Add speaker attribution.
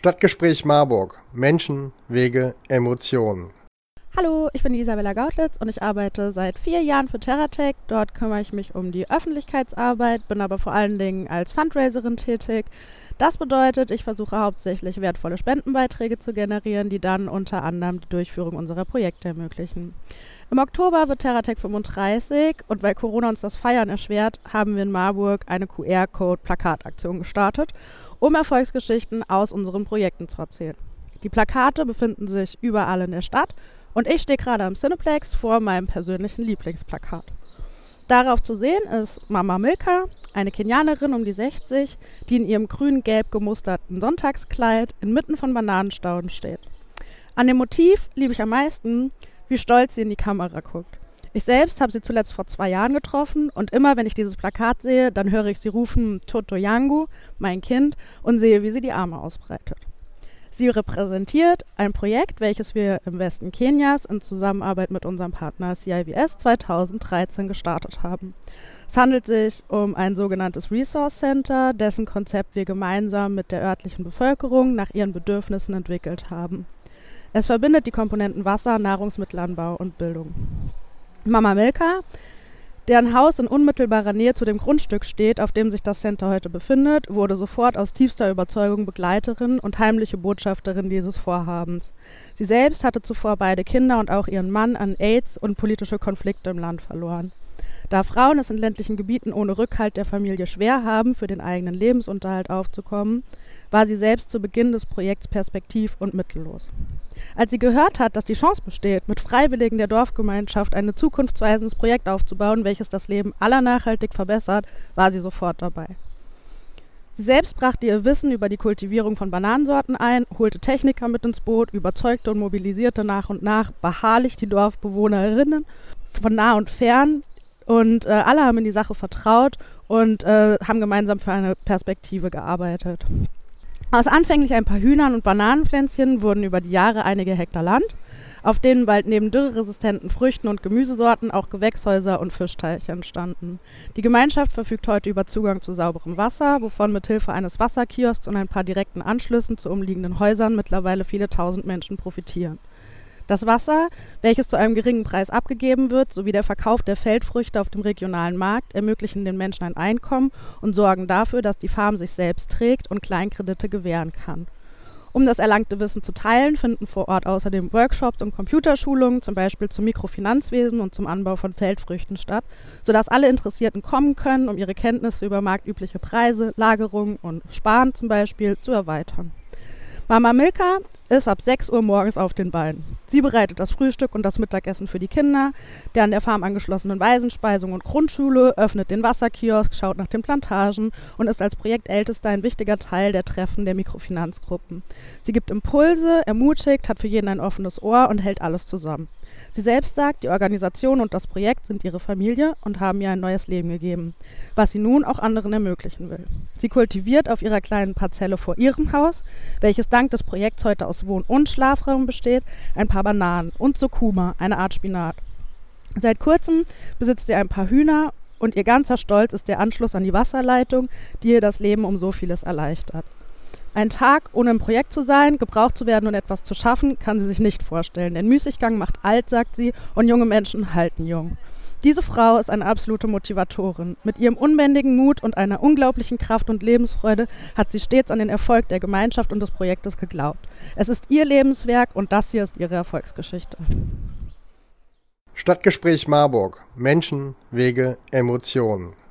Speaker 1: Stadtgespräch Marburg. Menschen, Wege, Emotionen.
Speaker 2: Hallo, ich bin Isabella Gautlitz und ich arbeite seit vier Jahren für Terratech. Dort kümmere ich mich um die Öffentlichkeitsarbeit, bin aber vor allen Dingen als Fundraiserin tätig. Das bedeutet, ich versuche hauptsächlich wertvolle Spendenbeiträge zu generieren, die dann unter anderem die Durchführung unserer Projekte ermöglichen. Im Oktober wird Terratech 35 und weil Corona uns das Feiern erschwert, haben wir in Marburg eine QR-Code-Plakataktion gestartet, um Erfolgsgeschichten aus unseren Projekten zu erzählen. Die Plakate befinden sich überall in der Stadt und ich stehe gerade am Cineplex vor meinem persönlichen Lieblingsplakat. Darauf zu sehen ist Mama Milka, eine Kenianerin um die 60, die in ihrem grün-gelb gemusterten Sonntagskleid inmitten von Bananenstauden steht. An dem Motiv liebe ich am meisten, wie stolz sie in die Kamera guckt. Ich selbst habe sie zuletzt vor zwei Jahren getroffen und immer, wenn ich dieses Plakat sehe, dann höre ich sie rufen Toto Yangu, mein Kind, und sehe, wie sie die Arme ausbreitet. Sie repräsentiert ein Projekt, welches wir im Westen Kenias in Zusammenarbeit mit unserem Partner CIVS 2013 gestartet haben. Es handelt sich um ein sogenanntes Resource Center, dessen Konzept wir gemeinsam mit der örtlichen Bevölkerung nach ihren Bedürfnissen entwickelt haben. Es verbindet die Komponenten Wasser, Nahrungsmittelanbau und Bildung. Mama Milka, deren Haus in unmittelbarer Nähe zu dem Grundstück steht, auf dem sich das Center heute befindet, wurde sofort aus tiefster Überzeugung Begleiterin und heimliche Botschafterin dieses Vorhabens. Sie selbst hatte zuvor beide Kinder und auch ihren Mann an AIDS und politische Konflikte im Land verloren. Da Frauen es in ländlichen Gebieten ohne Rückhalt der Familie schwer haben, für den eigenen Lebensunterhalt aufzukommen, war sie selbst zu Beginn des Projekts perspektiv- und mittellos. Als sie gehört hat, dass die Chance besteht, mit Freiwilligen der Dorfgemeinschaft ein zukunftsweisendes Projekt aufzubauen, welches das Leben aller nachhaltig verbessert, war sie sofort dabei. Sie selbst brachte ihr Wissen über die Kultivierung von Bananensorten ein, holte Techniker mit ins Boot, überzeugte und mobilisierte nach und nach beharrlich die Dorfbewohnerinnen von nah und fern, und äh, alle haben in die Sache vertraut und äh, haben gemeinsam für eine Perspektive gearbeitet. Aus anfänglich ein paar Hühnern und Bananenpflänzchen wurden über die Jahre einige Hektar Land, auf denen bald neben dürreresistenten Früchten und Gemüsesorten auch Gewächshäuser und Fischteiche entstanden. Die Gemeinschaft verfügt heute über Zugang zu sauberem Wasser, wovon mit Hilfe eines Wasserkiosks und ein paar direkten Anschlüssen zu umliegenden Häusern mittlerweile viele tausend Menschen profitieren. Das Wasser, welches zu einem geringen Preis abgegeben wird, sowie der Verkauf der Feldfrüchte auf dem regionalen Markt ermöglichen den Menschen ein Einkommen und sorgen dafür, dass die Farm sich selbst trägt und Kleinkredite gewähren kann. Um das erlangte Wissen zu teilen, finden vor Ort außerdem Workshops und Computerschulungen, zum Beispiel zum Mikrofinanzwesen und zum Anbau von Feldfrüchten statt, sodass alle Interessierten kommen können, um ihre Kenntnisse über marktübliche Preise, Lagerung und Sparen zum Beispiel zu erweitern. Mama Milka ist ab 6 Uhr morgens auf den Beinen. Sie bereitet das Frühstück und das Mittagessen für die Kinder, der an der Farm angeschlossenen Waisenspeisung und Grundschule, öffnet den Wasserkiosk, schaut nach den Plantagen und ist als Projektältester ein wichtiger Teil der Treffen der Mikrofinanzgruppen. Sie gibt Impulse, ermutigt, hat für jeden ein offenes Ohr und hält alles zusammen. Sie selbst sagt, die Organisation und das Projekt sind ihre Familie und haben ihr ein neues Leben gegeben, was sie nun auch anderen ermöglichen will. Sie kultiviert auf ihrer kleinen Parzelle vor ihrem Haus, welches dank des Projekts heute aus Wohn- und Schlafraum besteht, ein paar Bananen und Sukuma, eine Art Spinat. Seit kurzem besitzt sie ein paar Hühner und ihr ganzer Stolz ist der Anschluss an die Wasserleitung, die ihr das Leben um so vieles erleichtert. Ein Tag, ohne im Projekt zu sein, gebraucht zu werden und etwas zu schaffen, kann sie sich nicht vorstellen. Denn Müßiggang macht alt, sagt sie, und junge Menschen halten jung. Diese Frau ist eine absolute Motivatorin. Mit ihrem unbändigen Mut und einer unglaublichen Kraft und Lebensfreude hat sie stets an den Erfolg der Gemeinschaft und des Projektes geglaubt. Es ist ihr Lebenswerk und das hier ist ihre Erfolgsgeschichte.
Speaker 1: Stadtgespräch Marburg. Menschen, Wege, Emotionen.